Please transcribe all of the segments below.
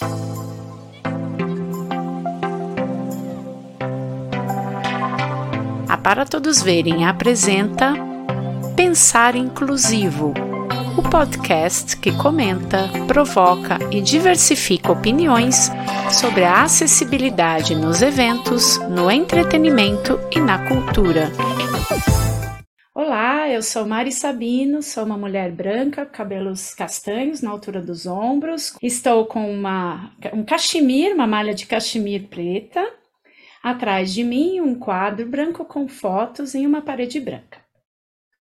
A Para Todos Verem apresenta Pensar Inclusivo, o podcast que comenta, provoca e diversifica opiniões sobre a acessibilidade nos eventos, no entretenimento e na cultura. Eu sou Mari Sabino, sou uma mulher branca, cabelos castanhos na altura dos ombros. Estou com uma, um cachemir, uma malha de cachemir preta. Atrás de mim, um quadro branco com fotos em uma parede branca.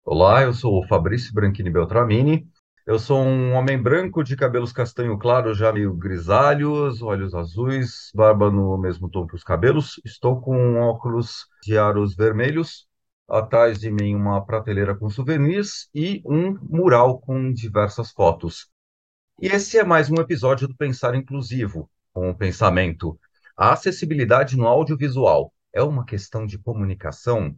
Olá, eu sou o Fabrício Branchini Beltramini. Eu sou um homem branco de cabelos castanho claro, já meio grisalhos, olhos azuis, barba no mesmo tom que os cabelos. Estou com óculos de aros vermelhos atrás de mim uma prateleira com souvenirs e um mural com diversas fotos. E esse é mais um episódio do Pensar Inclusivo, com o pensamento. A acessibilidade no audiovisual é uma questão de comunicação?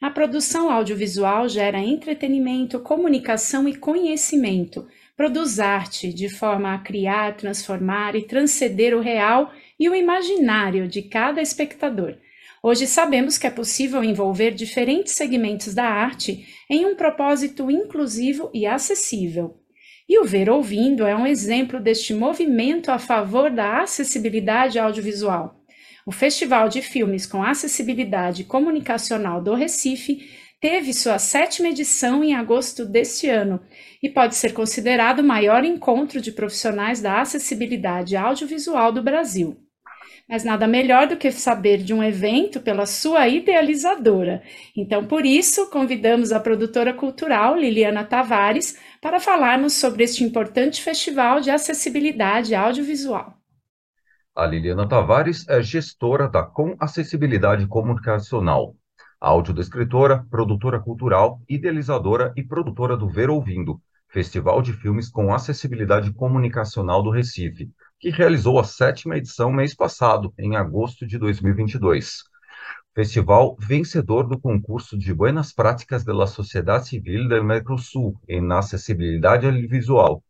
A produção audiovisual gera entretenimento, comunicação e conhecimento. Produz arte de forma a criar, transformar e transcender o real e o imaginário de cada espectador Hoje sabemos que é possível envolver diferentes segmentos da arte em um propósito inclusivo e acessível. E o Ver Ouvindo é um exemplo deste movimento a favor da acessibilidade audiovisual. O Festival de Filmes com Acessibilidade Comunicacional do Recife teve sua sétima edição em agosto deste ano e pode ser considerado o maior encontro de profissionais da acessibilidade audiovisual do Brasil. Mas nada melhor do que saber de um evento pela sua idealizadora. Então, por isso, convidamos a produtora cultural Liliana Tavares para falarmos sobre este importante festival de acessibilidade audiovisual. A Liliana Tavares é gestora da Com Acessibilidade Comunicacional, audiodescritora, produtora cultural, idealizadora e produtora do Ver Ouvindo, Festival de Filmes com Acessibilidade Comunicacional do Recife, que realizou a sétima edição mês passado, em agosto de 2022. Festival vencedor do concurso de Buenas Práticas da Sociedade Civil do Mercosul em acessibilidade visual.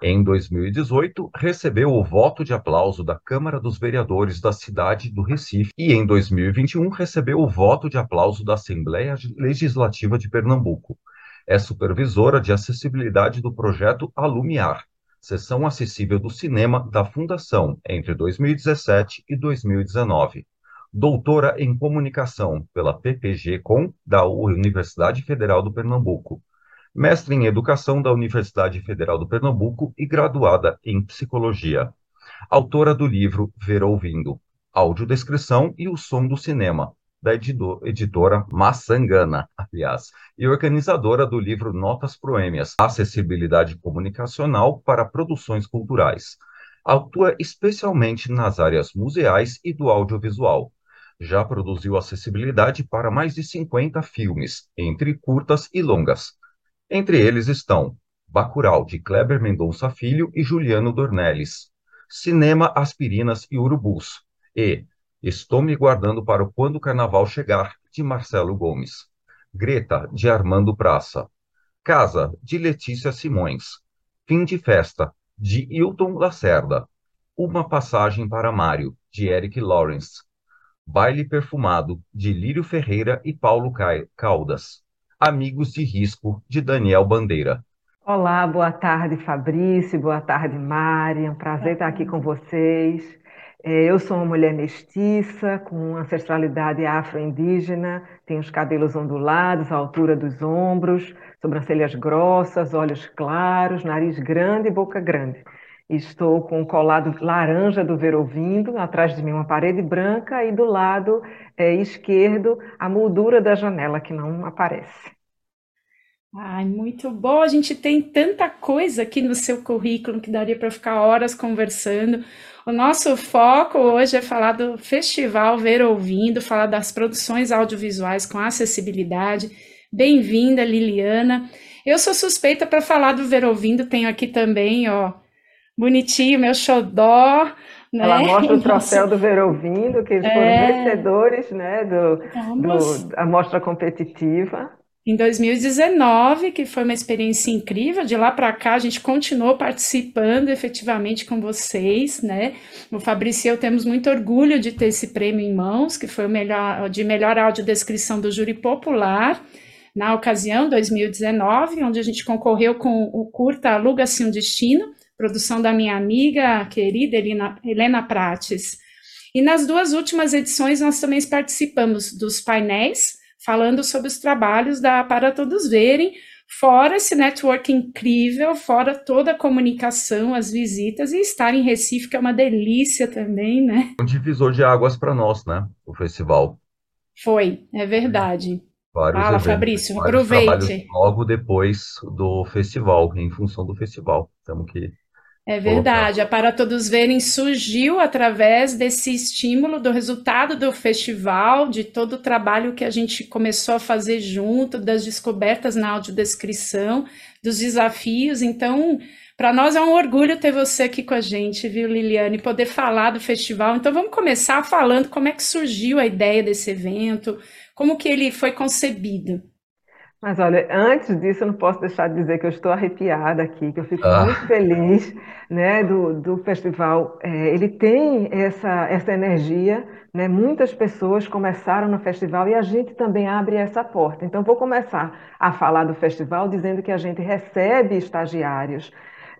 Em 2018, recebeu o voto de aplauso da Câmara dos Vereadores da cidade do Recife e em 2021 recebeu o voto de aplauso da Assembleia Legislativa de Pernambuco. É supervisora de acessibilidade do projeto Alumiar, Sessão Acessível do Cinema da Fundação entre 2017 e 2019. Doutora em Comunicação pela PPG Com da Universidade Federal do Pernambuco. Mestre em Educação da Universidade Federal do Pernambuco e graduada em Psicologia. Autora do livro Ver Ouvindo, Audiodescrição e o Som do Cinema, da editora Massangana, aliás, e organizadora do livro Notas Proêmias, Acessibilidade Comunicacional para Produções Culturais. Atua especialmente nas áreas museais e do audiovisual. Já produziu acessibilidade para mais de 50 filmes, entre curtas e longas. Entre eles estão Bacurau, de Kleber Mendonça Filho e Juliano Dornelles, Cinema, Aspirinas e Urubus, e Estou me guardando para o Quando o Carnaval Chegar, de Marcelo Gomes. Greta, de Armando Praça. Casa, de Letícia Simões. Fim de Festa, de Hilton Lacerda. Uma Passagem para Mário, de Eric Lawrence. Baile Perfumado, de Lírio Ferreira e Paulo Caldas. Amigos de Risco, de Daniel Bandeira. Olá, boa tarde, Fabrício, boa tarde, Mari. É um prazer estar aqui com vocês. É, eu sou uma mulher mestiça, com ancestralidade afro-indígena, tenho os cabelos ondulados, à altura dos ombros, sobrancelhas grossas, olhos claros, nariz grande e boca grande. Estou com o colado laranja do ver ouvindo, atrás de mim uma parede branca e do lado é, esquerdo a moldura da janela que não aparece. Ai, muito bom. A gente tem tanta coisa aqui no seu currículo que daria para ficar horas conversando. O nosso foco hoje é falar do Festival Ver Ouvindo, falar das produções audiovisuais com acessibilidade. Bem-vinda, Liliana. Eu sou suspeita para falar do Ver Ouvindo, tenho aqui também, ó, bonitinho, meu xodó. Né? Ela mostra o troféu do Ver Ouvindo, que eles é... foram vencedores né, do, do, da mostra competitiva. Em 2019, que foi uma experiência incrível, de lá para cá a gente continuou participando efetivamente com vocês, né? O Fabrício e eu temos muito orgulho de ter esse prêmio em mãos, que foi o melhor de melhor audiodescrição do júri popular na ocasião, 2019, onde a gente concorreu com o curta Aluga-se um Destino, produção da minha amiga querida Helena, Helena Prates. E nas duas últimas edições nós também participamos dos painéis, falando sobre os trabalhos da Para Todos Verem, fora esse network incrível, fora toda a comunicação, as visitas, e estar em Recife, que é uma delícia também, né? Um divisor de águas para nós, né? O festival. Foi, é verdade. Vários Fala, eventos, Fabrício, aproveite. logo depois do festival, em função do festival. Temos que É verdade, a Para Todos Verem surgiu através desse estímulo do resultado do festival, de todo o trabalho que a gente começou a fazer junto, das descobertas na audiodescrição, dos desafios. Então, para nós é um orgulho ter você aqui com a gente, viu, Liliane, poder falar do festival. Então, vamos começar falando como é que surgiu a ideia desse evento, como que ele foi concebido. Mas olha, antes disso, eu não posso deixar de dizer que eu estou arrepiada aqui, que eu fico Ah, muito feliz, né, do, do festival. É, ele tem essa, essa energia, né? Muitas pessoas começaram no festival e a gente também abre essa porta. Então, vou começar a falar do festival dizendo que a gente recebe estagiários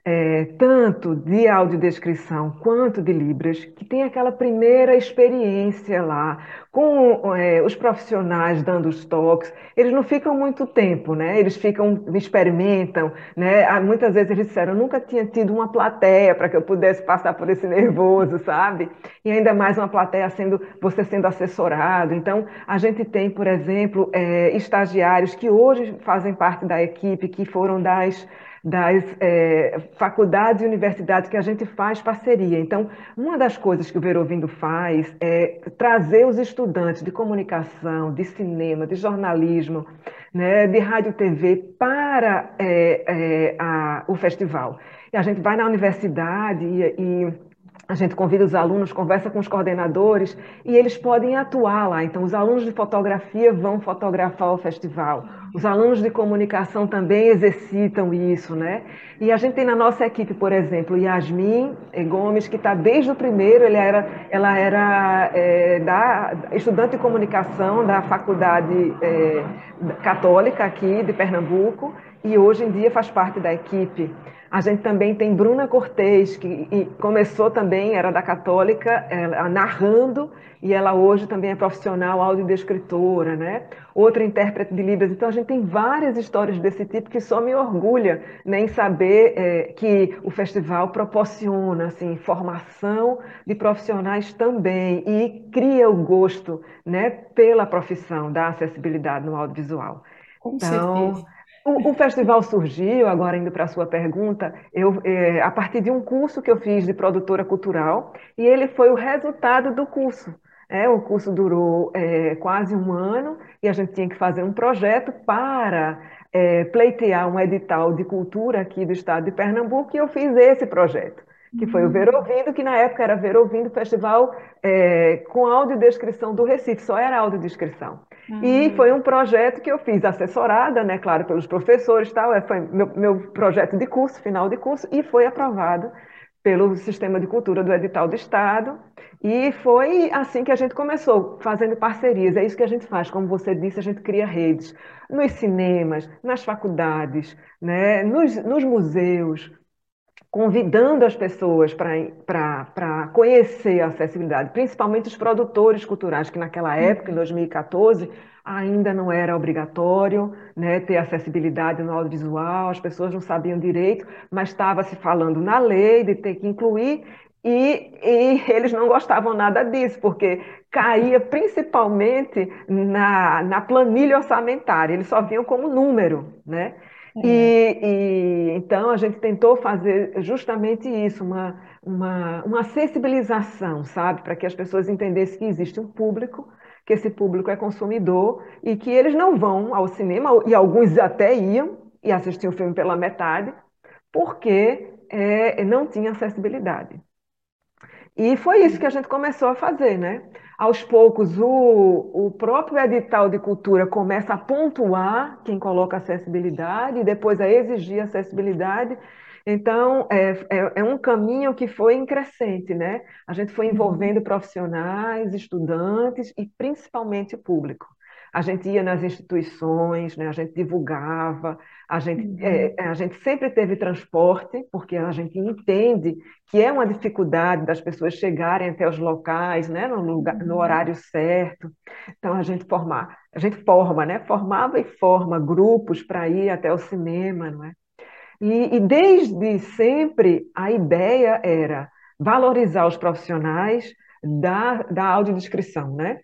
é, tanto de audiodescrição quanto de Libras, que tem aquela primeira experiência lá, com é, os profissionais dando os toques. Eles não ficam muito tempo, né? Eles ficam, experimentam, né? Ah, Muitas vezes eles disseram, nunca tinha tido uma plateia para que eu pudesse passar por esse nervoso, sabe? E ainda mais uma plateia sendo, você sendo assessorado. Então, a gente tem, por exemplo, é, estagiários que hoje fazem parte da equipe, que foram das das é, faculdades e universidades que a gente faz parceria. Então, uma das coisas que o Ver Ouvindo faz é trazer os estudantes de comunicação, de cinema, de jornalismo, né, de rádio TV para é, é, a, o festival. E a gente vai na universidade e, e a gente convida os alunos, conversa com os coordenadores e eles podem atuar lá. Então, os alunos de fotografia vão fotografar o festival. Os alunos de comunicação também exercitam isso, né? E a gente tem na nossa equipe, por exemplo, Yasmin Gomes, que está desde o primeiro, ele era, ela era é, da, estudante de comunicação da Faculdade é, Católica aqui de Pernambuco e hoje em dia faz parte da equipe. A gente também tem Bruna Cortez, que começou também, era da Católica, ela, narrando, e ela hoje também é profissional audiodescritora, né? Outra intérprete de Libras. Então, a gente tem várias histórias desse tipo que só me orgulha né, em saber é, que o festival proporciona assim, formação de profissionais também e cria o gosto né, pela profissão da acessibilidade no audiovisual. Com Então, certeza. O, o festival surgiu, agora indo para a sua pergunta, eu, é, a partir de um curso que eu fiz de produtora cultural, e ele foi o resultado do curso. É, o curso durou é, quase um ano e a gente tinha que fazer um projeto para é, pleitear um edital de cultura aqui do estado de Pernambuco e eu fiz esse projeto, que foi o Ver Ouvindo, que na época era Ver Ouvindo Festival é, com audiodescrição do Recife, só era audiodescrição. E Ah, foi um projeto que eu fiz assessorada, né, claro, pelos professores e tal, é, foi meu, meu projeto de curso, final de curso, e foi aprovado pelo Sistema de Cultura do Edital do Estado, e foi assim que a gente começou, fazendo parcerias, é isso que a gente faz, como você disse, a gente cria redes nos cinemas, nas faculdades, né, nos, nos museus, convidando as pessoas para conhecer a acessibilidade, principalmente os produtores culturais, que naquela época, em 2014, ainda não era obrigatório né, ter acessibilidade no audiovisual, as pessoas não sabiam direito, mas estava se falando na lei de ter que incluir, e, e eles não gostavam nada disso, porque caía principalmente na, na planilha orçamentária, eles só viam como número, né? É. E, e, então a gente tentou fazer justamente isso, uma, uma, uma sensibilização, sabe, para que as pessoas entendessem que existe um público, que esse público é consumidor e que eles não vão ao cinema, e alguns até iam e assistiam o filme pela metade, porque é, não tinha acessibilidade. E foi isso que a gente começou a fazer, né? Aos poucos, o, o próprio edital de cultura começa a pontuar quem coloca acessibilidade e depois a exigir acessibilidade. Então, é, é, é, um caminho que foi em crescente, né? A gente foi envolvendo uhum. profissionais, estudantes e principalmente público. A gente ia nas instituições, né? a gente divulgava, a gente, uhum. é, a gente sempre teve transporte, porque a gente entende que é uma dificuldade das pessoas chegarem até os locais, né? no, lugar, no uhum. horário certo. Então, a gente formar, a gente forma, né? formava e forma grupos para ir até o cinema, não é? E, e desde sempre a ideia era valorizar os profissionais da, da audiodescrição, né?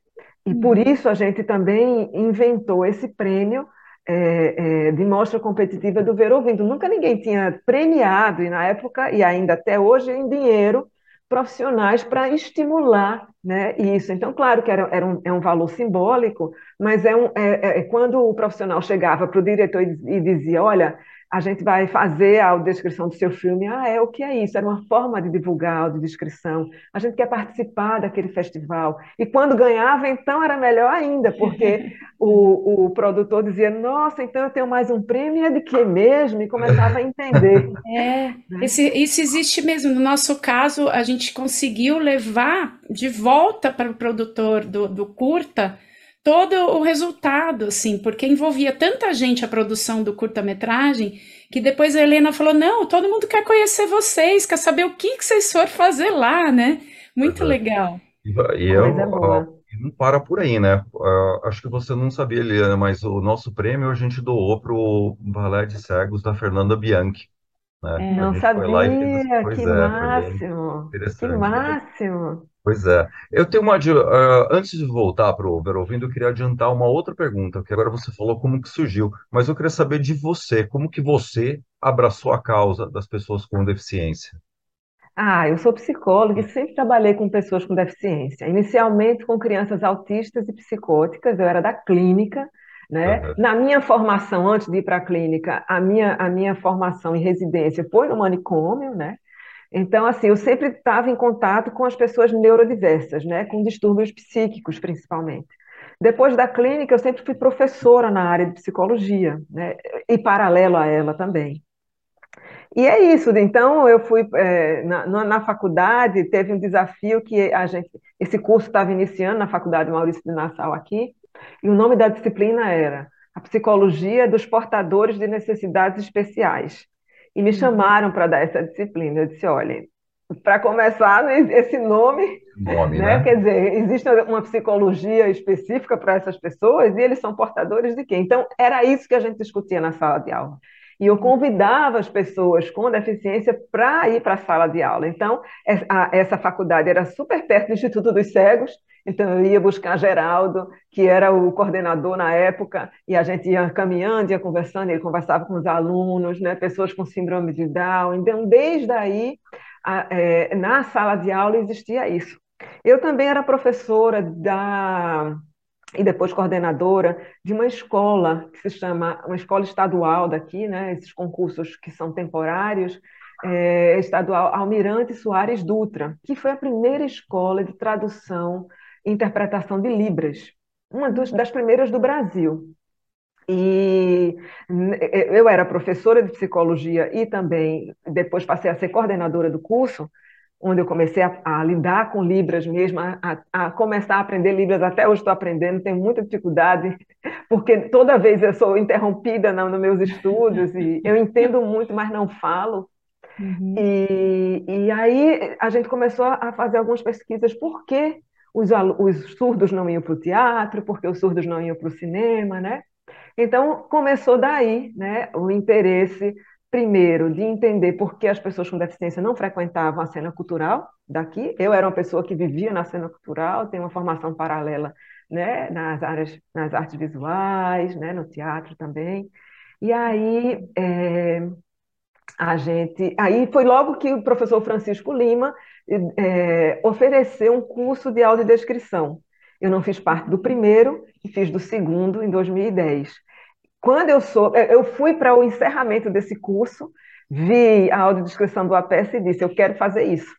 E por uhum. isso a gente também inventou esse prêmio é, é, de mostra competitiva do Ver Ouvindo. Nunca ninguém tinha premiado, e na época, e ainda até hoje, em dinheiro, profissionais para estimular né, isso. Então, claro que era, era um, é um valor simbólico, mas é, um, é, é quando o profissional chegava para o diretor e, e dizia: Olha, a gente vai fazer a audiodescrição do seu filme. Ah, é, o que é isso? Era uma forma de divulgar a audiodescrição. A gente quer participar daquele festival. E quando ganhava, então era melhor ainda, porque o, o produtor dizia, nossa, então eu tenho mais um prêmio, é de que mesmo? E começava a entender. É, esse, isso existe mesmo. No nosso caso, a gente conseguiu levar de volta para o produtor do, do curta todo o resultado, assim, porque envolvia tanta gente a produção do curta-metragem, que depois a Helena falou: não, todo mundo quer conhecer vocês, quer saber o que, que vocês foram fazer lá, né? Muito legal. E, eu, não para por aí, né? Uh, acho que você não sabia, Eliana, mas o nosso prêmio a gente doou para o Balé de Cegos da Fernanda Bianchi. Né? É, não sabia, que é, máximo, que máximo. Pois é. Eu tenho uma. Uh, antes de voltar para o Ver Ouvindo, eu queria adiantar uma outra pergunta, que agora você falou como que surgiu, mas eu queria saber de você, como que você abraçou a causa das pessoas com deficiência? Ah, eu sou psicóloga e sempre trabalhei com pessoas com deficiência. Inicialmente com crianças autistas e psicóticas, eu era da clínica, né? Uhum. Na minha formação, antes de ir para a clínica, a minha, a minha formação em residência foi no manicômio, né? Então, assim, eu sempre estava em contato com as pessoas neurodiversas, né, com distúrbios psíquicos, principalmente. Depois da clínica, eu sempre fui professora na área de psicologia, né, e paralelo a ela também. E é isso, então eu fui é, na, na, faculdade, teve um desafio que a gente, esse curso estava iniciando na faculdade Maurício de Nassau aqui, e o nome da disciplina era a psicologia dos portadores de necessidades especiais e me uhum. chamaram para dar essa disciplina. Eu disse, olha, para começar, esse nome, nome né? né? quer dizer, existe uma psicologia específica para essas pessoas e eles são portadores de quê? Então, era isso que a gente discutia na sala de aula. E eu convidava as pessoas com deficiência para ir para a sala de aula. Então, essa faculdade era super perto do Instituto dos Cegos, então eu ia buscar Geraldo, que era o coordenador na época, e a gente ia caminhando, ia conversando, ele conversava com os alunos, né, pessoas com síndrome de Down. Então, desde aí, é, na sala de aula existia isso. Eu também era professora da e depois coordenadora de uma escola que se chama uma escola estadual daqui, né? Esses concursos que são temporários, é, estadual Almirante Soares Dutra, que foi a primeira escola de tradução interpretação de Libras, uma dos, das primeiras do Brasil. E eu era professora de psicologia e também depois passei a ser coordenadora do curso, onde eu comecei a, a lidar com Libras mesmo, a, a, começar a aprender Libras. Até hoje estou aprendendo, tenho muita dificuldade, porque toda vez eu sou interrompida nos no meus estudos e eu entendo muito, mas não falo. Uhum. E, e aí a gente começou a fazer algumas pesquisas. Por que os, os surdos não iam para o teatro, porque os surdos não iam para o cinema, né? Então, começou daí né, o interesse, primeiro, de entender por que as pessoas com deficiência não frequentavam a cena cultural daqui. Eu era uma pessoa que vivia na cena cultural, tenho uma formação paralela né, nas áreas, nas artes visuais, né, no teatro também. E aí, é, a gente. Aí foi logo que o professor Francisco Lima é, ofereceu um curso de audiodescrição. Eu não fiz parte do primeiro e fiz do segundo em 2010. Quando eu sou, eu fui para o encerramento desse curso, vi a audiodescrição do APS e disse: Eu quero fazer isso.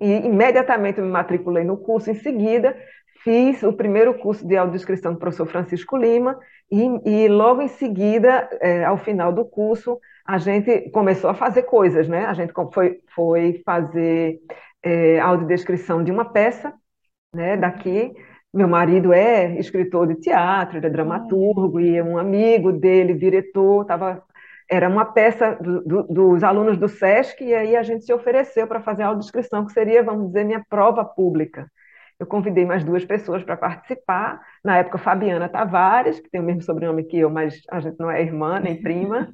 e imediatamente me matriculei no curso. Em seguida, fiz o primeiro curso de audiodescrição do professor Francisco Lima, e, e logo em seguida, é, ao final do curso, a gente começou a fazer coisas, né? A gente foi, foi fazer é, audiodescrição de uma peça, né, daqui. Meu marido é escritor de teatro, ele é dramaturgo, e um amigo dele, diretor, estava era uma peça do, do, dos alunos do SESC, e aí a gente se ofereceu para fazer a audiodescrição, que seria, vamos dizer, minha prova pública. Eu convidei mais duas pessoas para participar, na época Fabiana Tavares, que tem o mesmo sobrenome que eu, mas a gente não é irmã nem prima,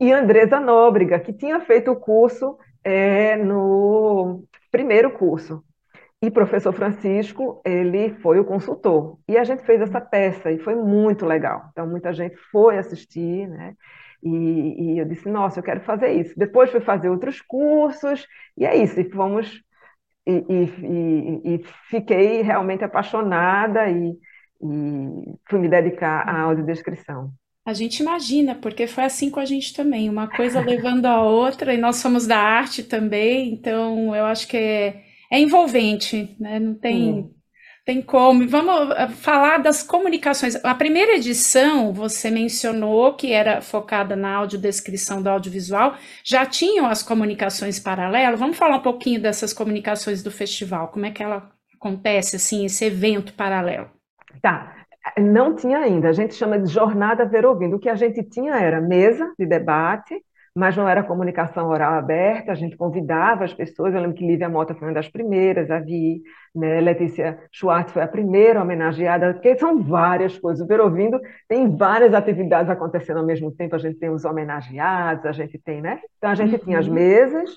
e Andresa Nóbrega, que tinha feito o curso é, no primeiro curso. E professor Francisco, ele foi o consultor. E a gente fez essa peça e foi muito legal. Então, muita gente foi assistir, né? E, e, eu disse, nossa, eu quero fazer isso. Depois fui fazer outros cursos, e é isso, e fomos. E, e, e fiquei realmente apaixonada e, fui me dedicar à audiodescrição. A gente imagina, porque foi assim com a gente também, uma coisa levando a outra, e nós somos da arte também, então eu acho que é, é envolvente, né? Não tem. Tem como. Vamos eh, falar das comunicações. A primeira edição, você mencionou que era focada na audiodescrição do audiovisual, já tinham as comunicações paralelas. Vamos falar um pouquinho dessas comunicações do festival. Como é que ela acontece, assim, esse evento paralelo? Tá. Não tinha ainda. A gente chama de jornada ver ouvindo. O que a gente tinha era mesa de debate, mas não era comunicação oral aberta, a gente convidava as pessoas, eu lembro que Lívia Mota foi uma das primeiras, a Vi, né, Letícia Schwartz foi a primeira homenageada, porque são várias coisas, o Ver Ouvindo tem várias atividades acontecendo ao mesmo tempo, a gente tem os homenageados, a gente tem, né? Então a gente uhum. tinha as uhum. mesas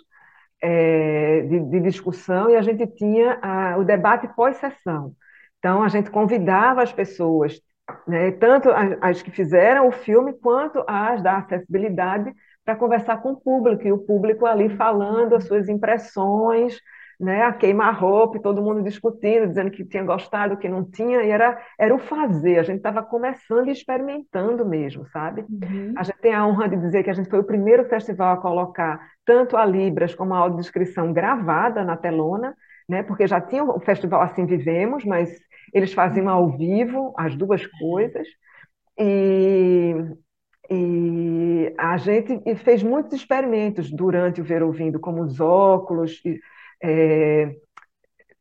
é, de, de, discussão e a gente tinha a, o debate pós-sessão. Então a gente convidava as pessoas, né, tanto as, as que fizeram o filme, quanto as da acessibilidade, para conversar com o público, e o público ali falando as suas impressões, né, a queima-roupa, todo mundo discutindo, dizendo que tinha gostado, que não tinha, e era, era o fazer, a gente estava começando e experimentando mesmo, sabe? Uhum. A gente tem a honra de dizer que a gente foi o primeiro festival a colocar tanto a Libras como a audiodescrição gravada na telona, né, porque já tinha o festival Assim Vivemos, mas eles faziam ao vivo as duas coisas, e, e a gente fez muitos experimentos durante o Ver Ouvindo, como os óculos é,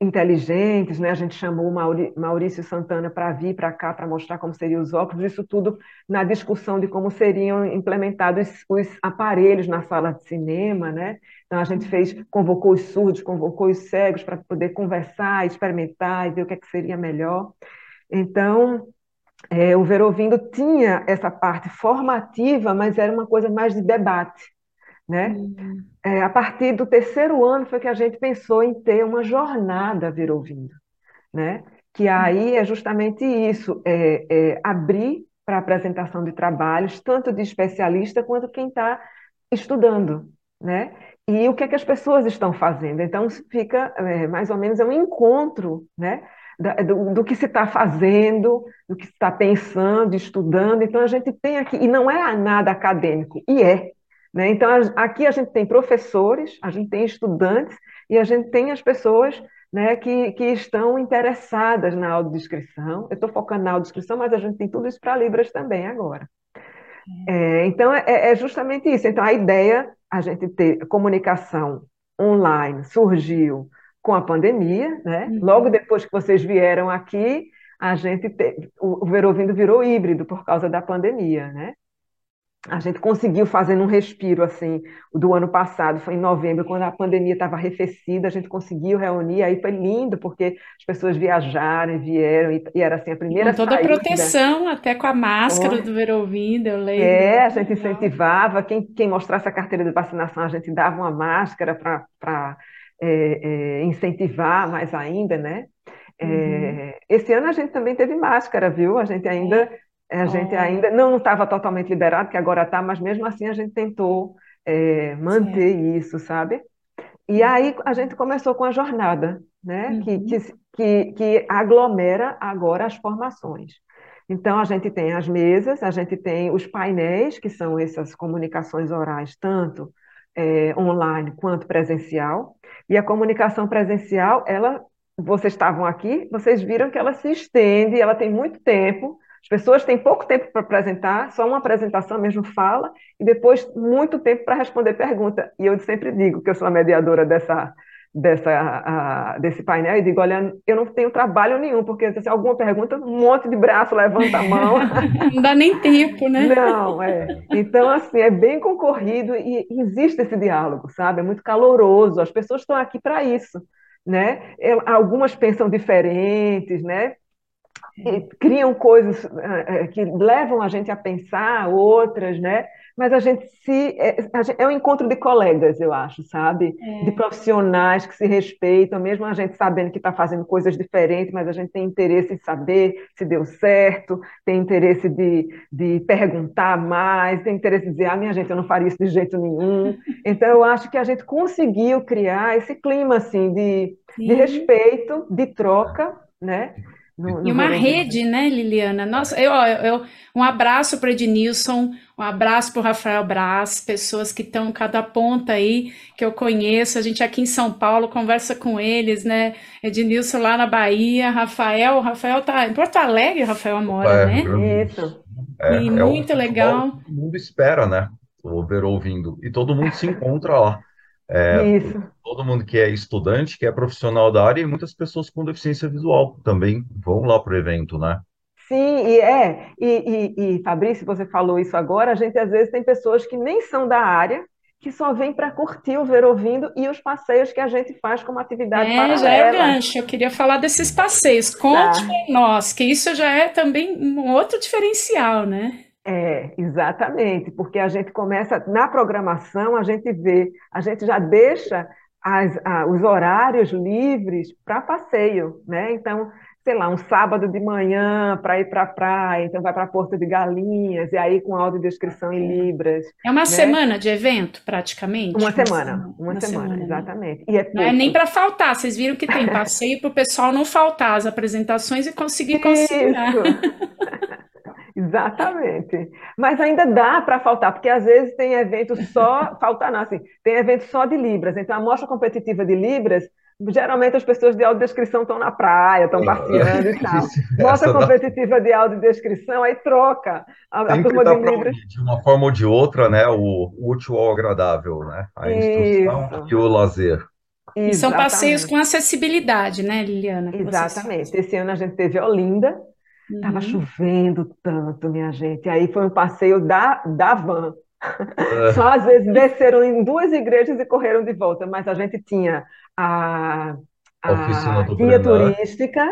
inteligentes, né? a gente chamou Maurício Santana para vir para cá para mostrar como seriam os óculos, isso tudo na discussão de como seriam implementados os aparelhos na sala de cinema. Né? Então a gente fez, convocou os surdos, convocou os cegos para poder conversar, experimentar e ver o que, é que seria melhor. Então, é, o Ver Ouvindo tinha essa parte formativa, mas era uma coisa mais de debate. Né? Uhum. É, a partir do terceiro ano foi que a gente pensou em ter uma jornada Ver Ouvindo, né? que aí é justamente isso, é, é abrir para apresentação de trabalhos, tanto de especialista quanto quem está estudando. Né? E o que é que as pessoas estão fazendo? Então, fica é, mais ou menos é um encontro né? Do, do, que se está fazendo, do que se está pensando, estudando. Então, a gente tem aqui, e não é nada acadêmico, e é. Né? Então, aqui a gente tem professores, a gente tem estudantes, e a gente tem as pessoas né, que, que estão interessadas na audiodescrição. Eu estou focando na audiodescrição, mas a gente tem tudo isso para Libras também agora. É, então, é, é justamente isso. Então, a ideia, a gente ter comunicação online surgiu com a pandemia, né? Uhum. Logo depois que vocês vieram aqui, a gente te... o, Verovindo virou híbrido por causa da pandemia, né? A gente conseguiu fazer um respiro assim do ano passado, foi em novembro, quando a pandemia estava arrefecida, a gente conseguiu reunir, aí foi lindo, porque as pessoas viajaram, vieram, e, e era assim a primeira Com toda saída. a proteção, até com a máscara oh. do Verovindo, eu lembro. É, a gente incentivava, quem, quem mostrasse a carteira de vacinação, a gente dava uma máscara para é, é, incentivar mais ainda, né? É, uhum. Esse ano a gente também teve máscara, viu? A gente ainda, é. a gente ainda não estava totalmente liberado, que agora está, mas mesmo assim a gente tentou é, manter Sim. isso, sabe? E aí a gente começou com a jornada, né? Uhum. Que, que, que aglomera agora as formações. Então, a gente tem as mesas, a gente tem os painéis, que são essas comunicações orais, tanto é, online quanto presencial. E a comunicação presencial, ela, vocês estavam aqui, vocês viram que ela se estende, ela tem muito tempo, as pessoas têm pouco tempo para apresentar, só uma apresentação mesmo fala, e depois muito tempo para responder pergunta. E eu sempre digo que eu sou a mediadora dessa, dessa, a, desse painel e digo, olha, eu não tenho trabalho nenhum, porque se alguma pergunta, um monte de braço levanta a mão. não dá nem tempo, né? Não, é. Então, assim, é bem concorrido e existe esse diálogo, sabe? É muito caloroso, as pessoas estão aqui para isso, né? Algumas pensam diferentes, né? criam coisas é, que levam a gente a pensar, outras, né? Mas a gente se é, é um encontro de colegas, eu acho, sabe? É. De profissionais que se respeitam, mesmo a gente sabendo que está fazendo coisas diferentes, mas a gente tem interesse em saber se deu certo, tem interesse de, de perguntar mais, tem interesse de dizer, ah, minha gente, eu não faria isso de jeito nenhum. Então eu acho que a gente conseguiu criar esse clima assim de, de respeito, de troca, né? No, no e uma rede, né, Liliana? Nossa, eu, eu, um abraço para Ednilson, um abraço para o Rafael Braz, pessoas que estão cada ponta aí, que eu conheço. A gente aqui em São Paulo conversa com eles, né? Ednilson lá na Bahia, Rafael, Rafael tá em Porto Alegre, Rafael mora, é, né? Isso. É, e é muito legal. Todo mundo espera, né? O ver ouvindo. E todo mundo se encontra lá. É, Isso. Todo mundo que é estudante, que é profissional da área, e muitas pessoas com deficiência visual também vão lá para o evento, né? Sim, e é. E, e, e, Fabrício, você falou isso agora, a gente às vezes tem pessoas que nem são da área, que só vêm para curtir o Ver Ouvindo e os passeios que a gente faz como atividade é, paralela. já é gancho. Eu queria falar desses passeios. Conte tá. para nós, que isso já é também um outro diferencial, né? É, exatamente, porque a gente começa, na programação, a gente vê, a gente já deixa as, a, os horários livres para passeio, né? Então, sei lá, um sábado de manhã para ir para a praia, então vai para Porto de Galinhas, e aí com audiodescrição em Libras. É uma né? semana de evento, praticamente? Uma, uma semana, semana, uma, semana, semana, exatamente. E é não é nem para faltar, vocês viram que tem passeio para o pessoal não faltar as apresentações e conseguir conciliar. Exatamente. Mas ainda dá para faltar, porque às vezes tem evento só, faltar não, assim, tem evento só de Libras. Então, a mostra competitiva de Libras, geralmente as pessoas de audiodescrição estão na praia, estão passeando e tal. Mostra competitiva de audiodescrição, aí troca. A, tem a turma de Libras. De uma forma ou de outra, né, o útil ao agradável, né? A instrução Isso. e o lazer. E são passeios com acessibilidade, né, Liliana? Exatamente. Esse ano a gente teve Olinda, Estava uhum. chovendo tanto, minha gente. Aí foi um passeio da, da van. É. Só às vezes desceram em duas igrejas e correram de volta, mas a gente tinha a, a guia turística,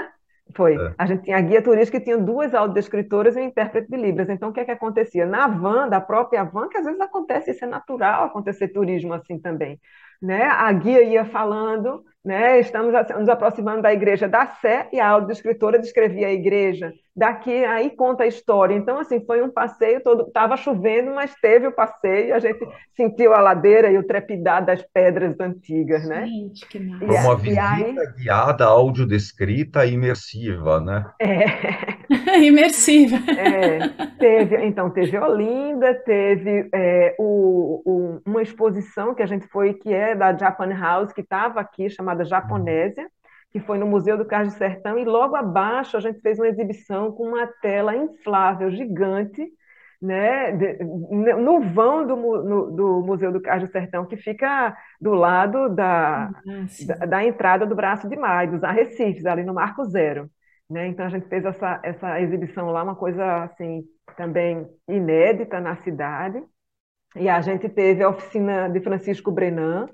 foi. É. A gente tinha a guia turística e tinha duas audiodescritoras e um intérprete de Libras. Então, o que é que acontecia? Na van, da própria van, que às vezes acontece, isso é natural acontecer turismo assim também. Né? A guia ia falando, né? Estamos nos aproximando da igreja da Sé e a audiodescritora descrevia a igreja. Daqui aí conta a história. Então, assim, foi um passeio todo. Estava chovendo, mas teve o passeio. A gente sentiu a ladeira e o trepidar das pedras antigas, né? Gente, que massa. Foi uma visita aí... guiada, audiodescrita e imersiva, né? É. imersiva. É. Teve, então, teve Olinda, teve é, o, o, uma exposição que a gente foi, que é da Japan House, que estava aqui, chamada chamada Japonésia, que foi no Museu do Cais do Sertão, e logo abaixo a gente fez uma exibição com uma tela inflável gigante, né, no vão do, no, do Museu do Cais do Sertão, que fica do lado da, da, da, entrada do Braço de Maio, dos Arrecifes, ali no Marco Zero. Né? Então a gente fez essa, essa exibição lá, uma coisa assim também inédita na cidade. E a gente teve a oficina de Francisco Brenan,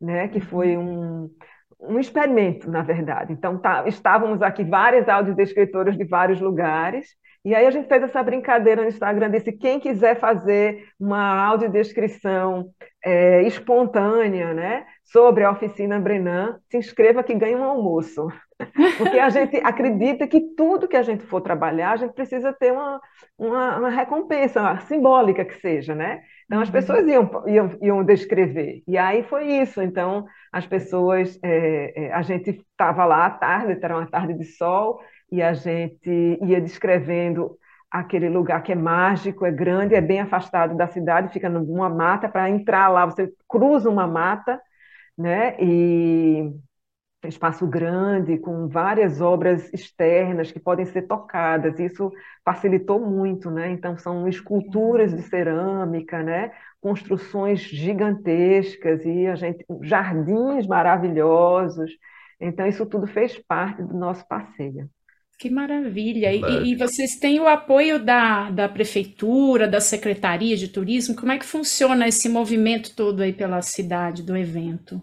né, que foi uhum. um, um experimento, na verdade. Então, tá, estávamos aqui várias audiodescritoras de vários lugares, e aí a gente fez essa brincadeira no Instagram, disse quem quiser fazer uma audiodescrição é, espontânea, né, sobre a oficina Brenan, se inscreva que ganha um almoço. Porque a gente acredita que tudo que a gente for trabalhar, a gente precisa ter uma, uma, uma recompensa simbólica que seja, né? Então, as uhum. pessoas iam, iam, iam descrever. E aí foi isso. Então, as pessoas, é, é, a gente estava lá à tarde, era uma tarde de sol, e a gente ia descrevendo aquele lugar que é mágico, é grande, é bem afastado da cidade, fica numa mata, para entrar lá, você cruza uma mata, né? E espaço grande, com várias obras externas que podem ser tocadas. Isso facilitou muito, né? Então são esculturas de cerâmica, né? Construções gigantescas e a gente jardins maravilhosos. Então isso tudo fez parte do nosso passeio. Que maravilha! E, e, vocês têm o apoio da, da prefeitura, da secretaria de turismo? Como é que funciona esse movimento todo aí pela cidade do evento?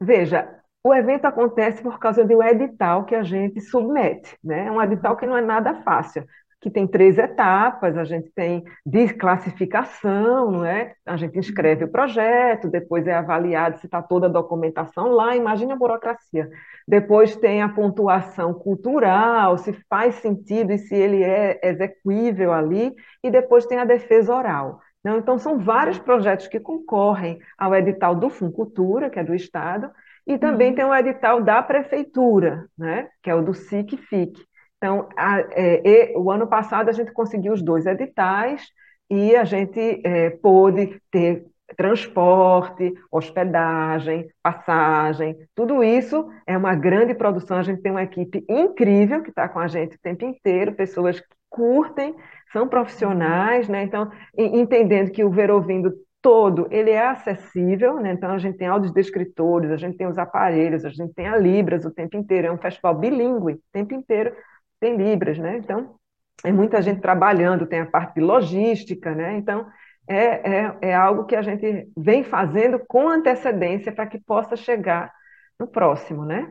Veja, o evento acontece por causa de um edital que a gente submete, né? É um edital que não é nada fácil, que tem três etapas, a gente tem desclassificação, não é? A gente inscreve o projeto, depois é avaliado se está toda a documentação lá, imagine a burocracia. Depois tem a pontuação cultural, se faz sentido e se ele é execuível ali, e depois tem a defesa oral. Então, são vários projetos que concorrem ao edital do Funcultura, que é do Estado, e também uhum. tem o edital da prefeitura, né, que é o do SIC-FIC. Então, a, é, e, o ano passado a gente conseguiu os dois editais e a gente é, pôde ter transporte, hospedagem, passagem, tudo isso é uma grande produção. A gente tem uma equipe incrível que está com a gente o tempo inteiro, pessoas que curtem, são profissionais, né? Então, entendendo que o Ver Ouvindo todo, ele é acessível, né? então a gente tem áudios descritores, a gente tem os aparelhos, a gente tem a Libras o tempo inteiro, é um festival bilíngue, o tempo inteiro tem Libras, né? Então, é muita gente trabalhando, tem a parte de logística, né? Então, é, é, é algo que a gente vem fazendo com antecedência para que possa chegar no próximo, né?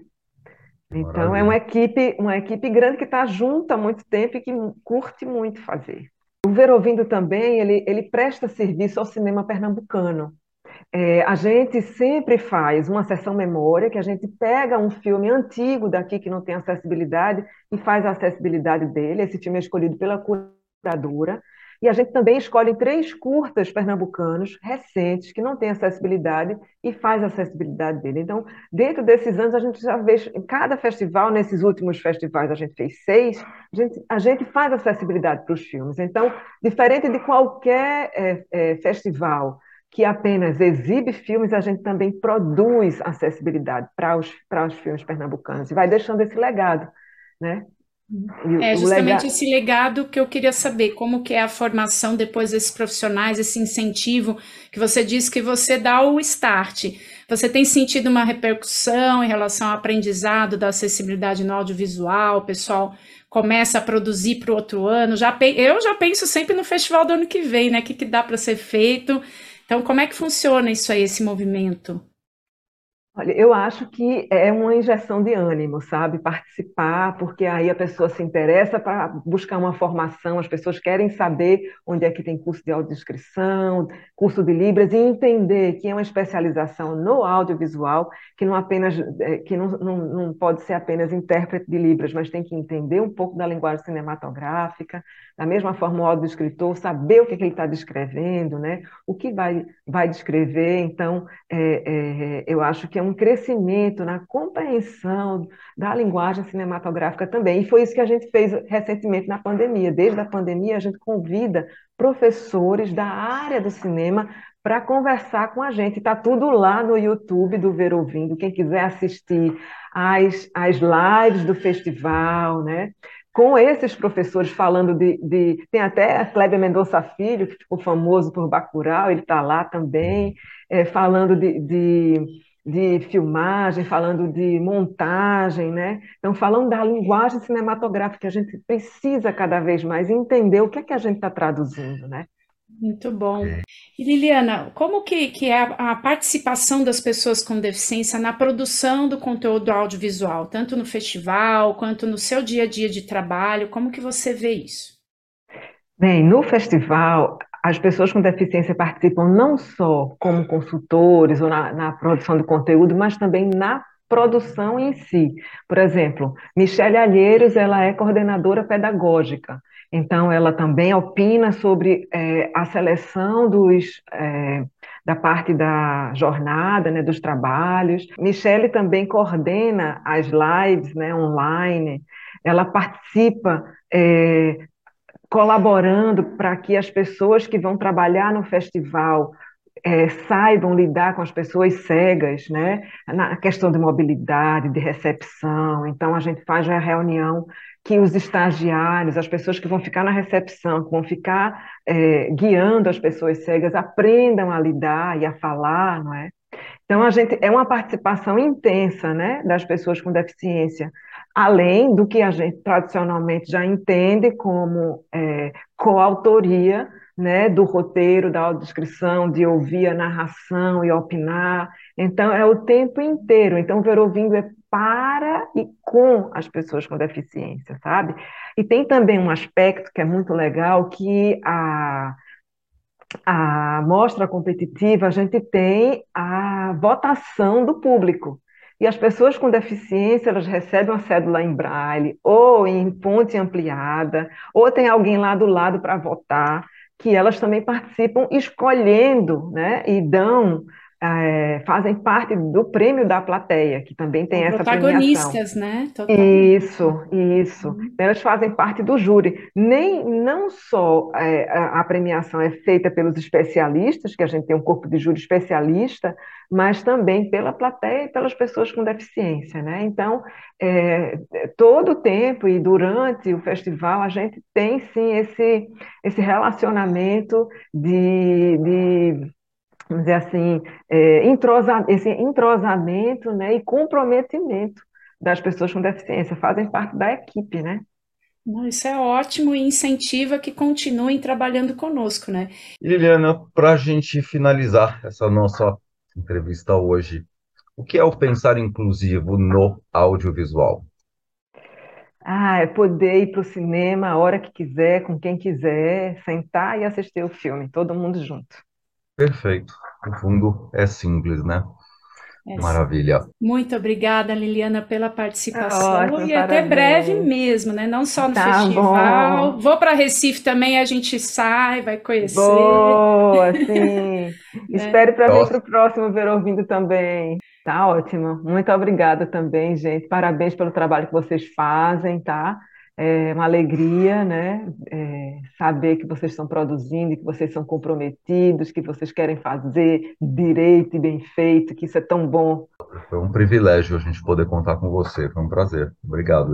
Então, Maravilha. é uma equipe, uma equipe grande que está junto há muito tempo e que curte muito fazer. Ver Ouvindo também, ele, ele presta serviço ao cinema pernambucano. É, a gente sempre faz uma sessão memória, que a gente pega um filme antigo daqui que não tem acessibilidade e faz a acessibilidade dele. Esse filme é escolhido pela curadora. E a gente também escolhe três curtas pernambucanos recentes, que não têm acessibilidade, e faz a acessibilidade dele. Então, dentro desses anos, a gente já vê, em cada festival, nesses últimos festivais, a gente fez seis, a gente, a gente faz acessibilidade para os filmes. Então, diferente de qualquer é, é, festival que apenas exibe filmes, a gente também produz acessibilidade para os, para os filmes pernambucanos, e vai deixando esse legado, né? É justamente esse legado que eu queria saber, como que é a formação depois desses profissionais, esse incentivo que você disse que você dá o start. Você tem sentido uma repercussão em relação ao aprendizado da acessibilidade no audiovisual? O pessoal começa a produzir para o outro ano? Já, eu já penso sempre no festival do ano que vem, né? O que, que dá para ser feito? Então, como é que funciona isso aí, esse movimento? Olha, eu acho que é uma injeção de ânimo, sabe? Participar, porque aí a pessoa se interessa para buscar uma formação, as pessoas querem saber onde é que tem curso de audiodescrição, curso de Libras, e entender que é uma especialização no audiovisual, que não apenas é, que não, não, não pode ser apenas intérprete de Libras, mas tem que entender um pouco da linguagem cinematográfica, da mesma forma o audiodescritor, saber o que, que ele está descrevendo, né? o que vai, vai descrever. Então, é, é, eu acho que é um crescimento na compreensão da linguagem cinematográfica também. E foi isso que a gente fez recentemente na pandemia. Desde a pandemia, a gente convida professores da área do cinema para conversar com a gente. Está tudo lá no YouTube do Ver Ouvindo. Quem quiser assistir as, as lives do festival, né? com esses professores falando de, de, Tem até Kleber Mendonça Filho, que ficou famoso por Bacurau, ele está lá também, é, falando de, de, filmagem, falando de montagem, né? Então, falando da linguagem cinematográfica, a gente precisa cada vez mais entender o que é que a gente está traduzindo, né? Muito bom. É. E Liliana, como que, que é a, a, participação das pessoas com deficiência na produção do conteúdo audiovisual, tanto no festival quanto no seu dia a dia de trabalho? Como que você vê isso? Bem, no festival, as pessoas com deficiência participam não só como consultores ou na, na produção do conteúdo, mas também na produção em si. Por exemplo, Michele Alheiros, ela é coordenadora pedagógica. Então, ela também opina sobre é, a seleção dos, é, da parte da jornada, né, dos trabalhos. Michele também coordena as lives né, online, ela participa é, colaborando para que as pessoas que vão trabalhar no festival é, saibam lidar com as pessoas cegas, né? Na questão de mobilidade, de recepção. Então, a gente faz a reunião que os estagiários, as pessoas que vão ficar na recepção, que vão ficar é, guiando as pessoas cegas, aprendam a lidar e a falar, não é? Então, a gente é uma participação intensa, né, das pessoas com deficiência, além do que a gente tradicionalmente já entende como é, coautoria né, do roteiro, da audiodescrição, de ouvir a narração e opinar. Então, é o tempo inteiro. Então, Ver Ouvindo é para e com as pessoas com deficiência, sabe? E tem também um aspecto que é muito legal, que a, a mostra competitiva, a gente tem a votação do público. E as pessoas com deficiência, elas recebem uma cédula em braille, ou em fonte ampliada, ou tem alguém lá do lado para votar que elas também participam escolhendo, né, e dão, é, fazem parte do prêmio da plateia, que também tem essa protagonistas, premiação. né? Isso, isso. Uhum. Elas fazem parte do júri. Nem não só é, a, a premiação é feita pelos especialistas, que a gente tem um corpo de júri especialista, mas também pela plateia e pelas pessoas com deficiência, né? Então, é, todo o tempo e durante o festival a gente tem sim esse, esse relacionamento de, de vamos dizer assim, é, entrosa, esse entrosamento né, e comprometimento das pessoas com deficiência, fazem parte da equipe, né? isso é ótimo e incentiva que continuem trabalhando conosco, né? Liliana, para a gente finalizar essa nossa entrevista hoje. O que é o pensar inclusivo no audiovisual? Ah, é poder ir para o cinema a hora que quiser, com quem quiser, sentar e assistir o filme, todo mundo junto. Perfeito. No fundo, é simples, né? É Maravilha. Muito obrigada, Liliana, pela participação. Ótimo, e parabéns. até breve mesmo, né? Não só no tá festival. Bom. Vou para Recife também, a gente sai, vai conhecer. Boa, sim. É. Espere para vir para o próximo Ver Ouvindo também. Tá ótimo. Muito obrigada também, gente. Parabéns pelo trabalho que vocês fazem, tá? É uma alegria, né? É saber que vocês estão produzindo, que vocês são comprometidos, que vocês querem fazer direito e bem feito, que isso é tão bom. Foi um privilégio a gente poder contar com você. Foi um prazer. Obrigado,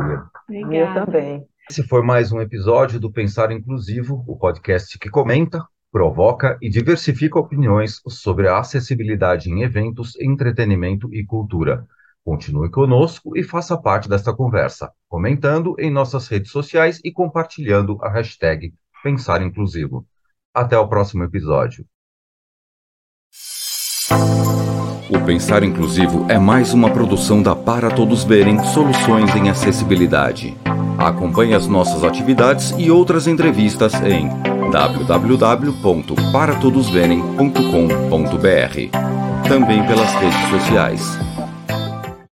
Liliana. Eu também. Esse foi mais um episódio do Pensar Inclusivo, o podcast que comenta, provoca e diversifica opiniões sobre a acessibilidade em eventos, entretenimento e cultura. Continue conosco e faça parte desta conversa, comentando em nossas redes sociais e compartilhando a hashtag Pensar Inclusivo. Até o próximo episódio. O Pensar Inclusivo é mais uma produção da Para Todos Verem Soluções em Acessibilidade. Acompanhe as nossas atividades e outras entrevistas em www.paratodosverem.com.br. Também pelas redes sociais.